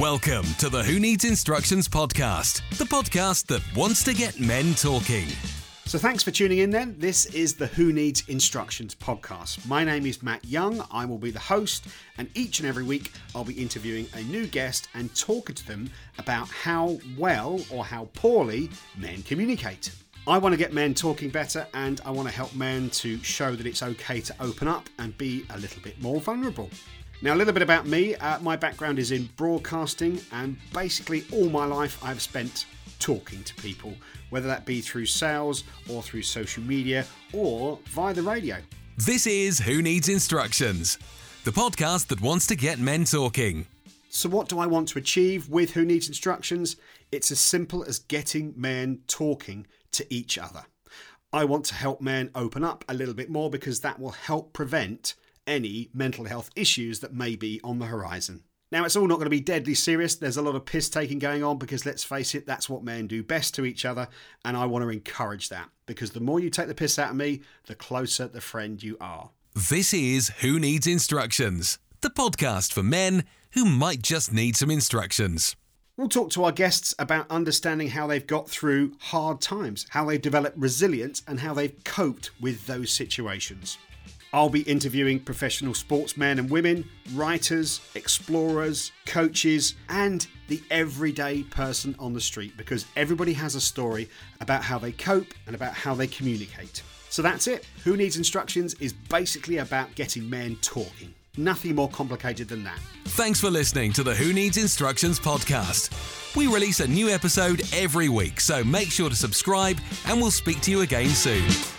Welcome to the Who Needs Instructions podcast, the podcast that wants to get men talking. So, thanks for tuning in then. This is the Who Needs Instructions podcast. My name is Matt Young. I will be the host, and each and every week I'll be interviewing a new guest and talking to them about how well or how poorly men communicate. I want to get men talking better and I want to help men to show that it's okay to open up and be a little bit more vulnerable. Now, a little bit about me. Uh, my background is in broadcasting, and basically all my life I've spent talking to people, whether that be through sales or through social media or via the radio. This is Who Needs Instructions, the podcast that wants to get men talking. So, what do I want to achieve with Who Needs Instructions? It's as simple as getting men talking to each other. I want to help men open up a little bit more because that will help prevent any mental health issues that may be on the horizon. Now, it's all not going to be deadly serious. There's a lot of piss taking going on because let's face it, that's what men do best to each other. And I want to encourage that because the more you take the piss out of me, the closer the friend you are. This is Who Needs Instructions, the podcast for men who might just need some instructions. We'll talk to our guests about understanding how they've got through hard times, how they've developed resilience, and how they've coped with those situations. I'll be interviewing professional sportsmen and women, writers, explorers, coaches, and the everyday person on the street because everybody has a story about how they cope and about how they communicate. So that's it. Who Needs Instructions is basically about getting men talking. Nothing more complicated than that. Thanks for listening to the Who Needs Instructions podcast. We release a new episode every week, so make sure to subscribe and we'll speak to you again soon.